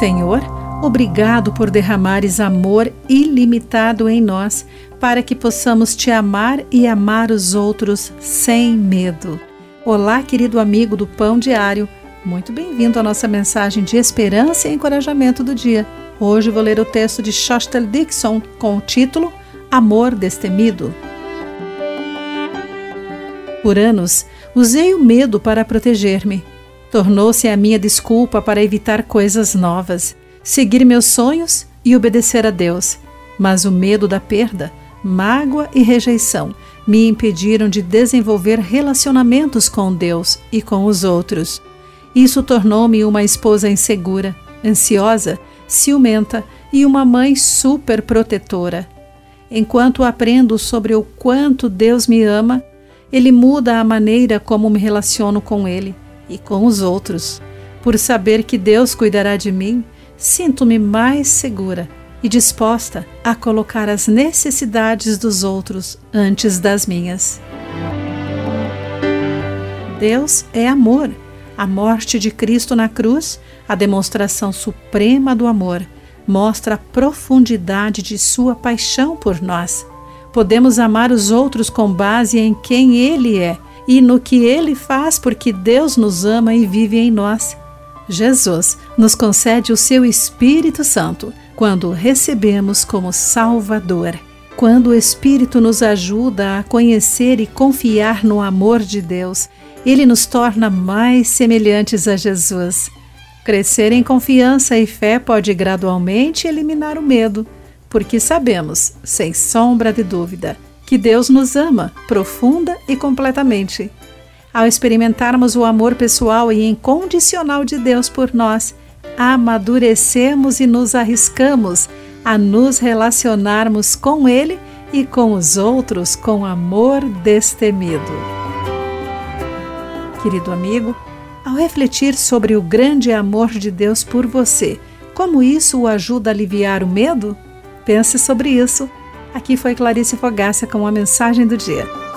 Senhor, obrigado por derramares amor ilimitado em nós, para que possamos te amar e amar os outros sem medo. Olá, querido amigo do Pão Diário. Muito bem-vindo à nossa mensagem de esperança e encorajamento do dia. Hoje vou ler o texto de Shostel Dixon com o título Amor Destemido. Por anos, usei o medo para proteger-me. Tornou-se a minha desculpa para evitar coisas novas, seguir meus sonhos e obedecer a Deus. Mas o medo da perda, mágoa e rejeição me impediram de desenvolver relacionamentos com Deus e com os outros. Isso tornou-me uma esposa insegura, ansiosa ciumenta e uma mãe super protetora. Enquanto aprendo sobre o quanto Deus me ama, Ele muda a maneira como me relaciono com Ele e com os outros. Por saber que Deus cuidará de mim, sinto-me mais segura e disposta a colocar as necessidades dos outros antes das minhas. Deus é amor a morte de Cristo na cruz, a demonstração suprema do amor, mostra a profundidade de sua paixão por nós. Podemos amar os outros com base em quem Ele é e no que Ele faz, porque Deus nos ama e vive em nós. Jesus nos concede o seu Espírito Santo quando o recebemos como Salvador. Quando o Espírito nos ajuda a conhecer e confiar no amor de Deus, ele nos torna mais semelhantes a Jesus. Crescer em confiança e fé pode gradualmente eliminar o medo, porque sabemos, sem sombra de dúvida, que Deus nos ama profunda e completamente. Ao experimentarmos o amor pessoal e incondicional de Deus por nós, amadurecemos e nos arriscamos a nos relacionarmos com Ele e com os outros com amor destemido querido amigo, ao refletir sobre o grande amor de Deus por você, como isso o ajuda a aliviar o medo? Pense sobre isso. Aqui foi Clarice Fogácia com a mensagem do dia.